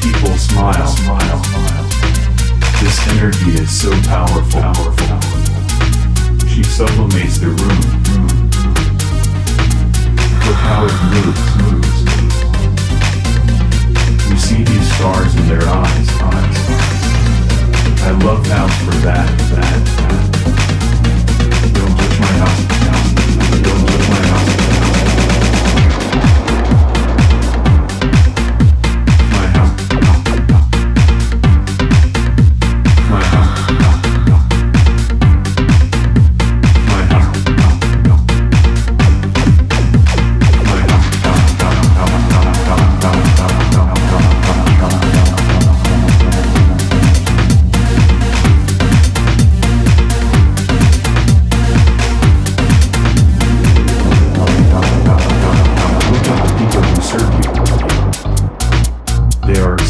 people smile. Smile. Smile. This energy is so powerful. Powerful. She sublimates the room. Look how it moves. Moves. You see these stars in their eyes. Eyes. I love house for that. That. that.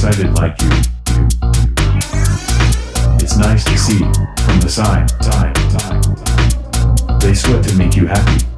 Excited like you. It's nice to see from the side, side, side. They sweat to make you happy.